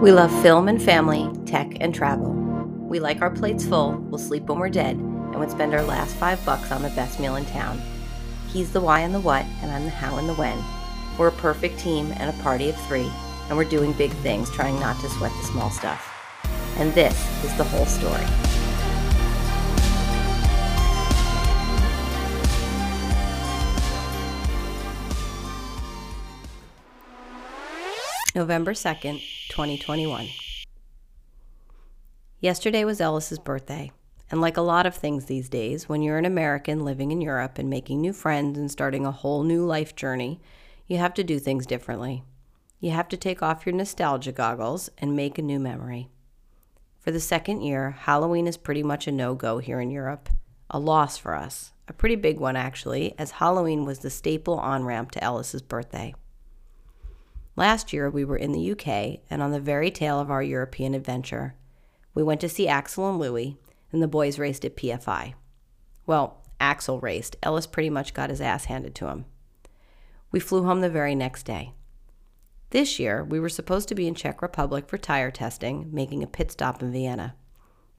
We love film and family, tech and travel. We like our plates full, we'll sleep when we're dead, and we'd spend our last five bucks on the best meal in town. He's the why and the what, and I'm the how and the when. We're a perfect team and a party of three, and we're doing big things, trying not to sweat the small stuff. And this is the whole story. November 2nd, 2021. Yesterday was Ellis's birthday. And like a lot of things these days, when you're an American living in Europe and making new friends and starting a whole new life journey, you have to do things differently. You have to take off your nostalgia goggles and make a new memory. For the second year, Halloween is pretty much a no go here in Europe. A loss for us. A pretty big one, actually, as Halloween was the staple on ramp to Ellis's birthday. Last year, we were in the UK and on the very tail of our European adventure. We went to see Axel and Louie, and the boys raced at PFI. Well, Axel raced. Ellis pretty much got his ass handed to him. We flew home the very next day. This year, we were supposed to be in Czech Republic for tire testing, making a pit stop in Vienna.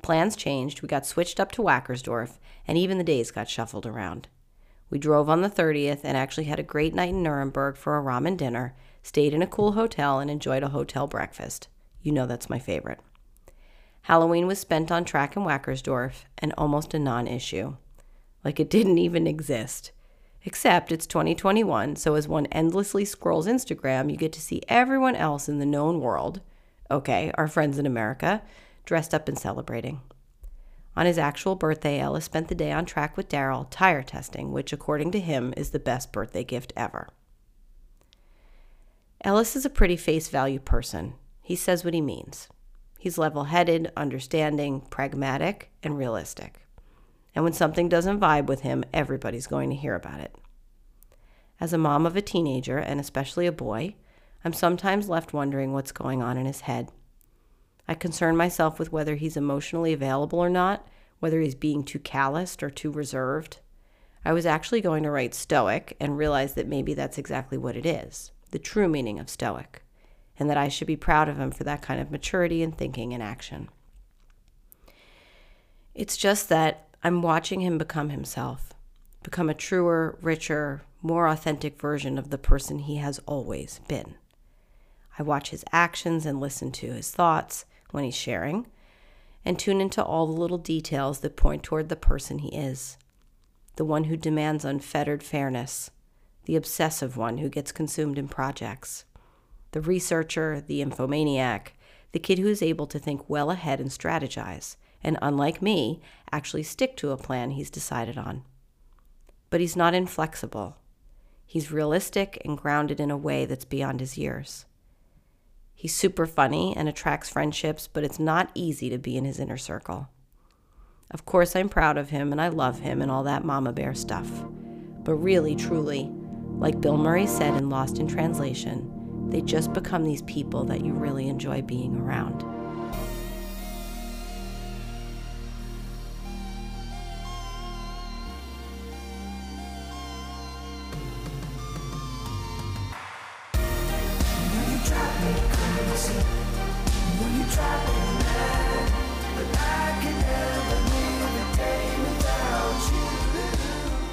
Plans changed, we got switched up to Wackersdorf, and even the days got shuffled around. We drove on the 30th and actually had a great night in Nuremberg for a ramen dinner stayed in a cool hotel, and enjoyed a hotel breakfast. You know that's my favorite. Halloween was spent on track in Wackersdorf and almost a non issue. Like it didn't even exist. Except it's 2021, so as one endlessly scrolls Instagram, you get to see everyone else in the known world, okay, our friends in America, dressed up and celebrating. On his actual birthday, Ellis spent the day on track with Daryl tire testing, which, according to him, is the best birthday gift ever. Ellis is a pretty face value person. He says what he means. He's level headed, understanding, pragmatic, and realistic. And when something doesn't vibe with him, everybody's going to hear about it. As a mom of a teenager, and especially a boy, I'm sometimes left wondering what's going on in his head. I concern myself with whether he's emotionally available or not, whether he's being too calloused or too reserved. I was actually going to write stoic and realized that maybe that's exactly what it is the true meaning of Stoic, and that I should be proud of him for that kind of maturity in thinking and action. It's just that I'm watching him become himself, become a truer, richer, more authentic version of the person he has always been. I watch his actions and listen to his thoughts when he's sharing, and tune into all the little details that point toward the person he is the one who demands unfettered fairness the obsessive one who gets consumed in projects, the researcher, the infomaniac, the kid who is able to think well ahead and strategize, and unlike me, actually stick to a plan he's decided on. But he's not inflexible. He's realistic and grounded in a way that's beyond his years. He's super funny and attracts friendships, but it's not easy to be in his inner circle. Of course, I'm proud of him and I love him and all that mama bear stuff. But really, truly, like Bill Murray said in Lost in Translation, they just become these people that you really enjoy being around.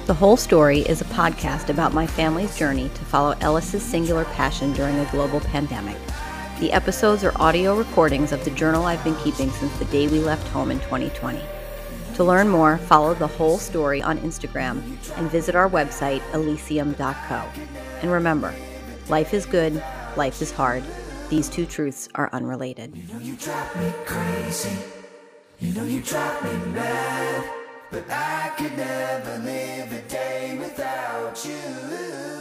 The Whole Story is a podcast about my family's journey to follow Ellis's singular passion during a global pandemic. The episodes are audio recordings of the journal I've been keeping since the day we left home in 2020. To learn more, follow The Whole Story on Instagram and visit our website, ellysium.co. And remember, life is good, life is hard. These two truths are unrelated. You know you but I could never live a day without you.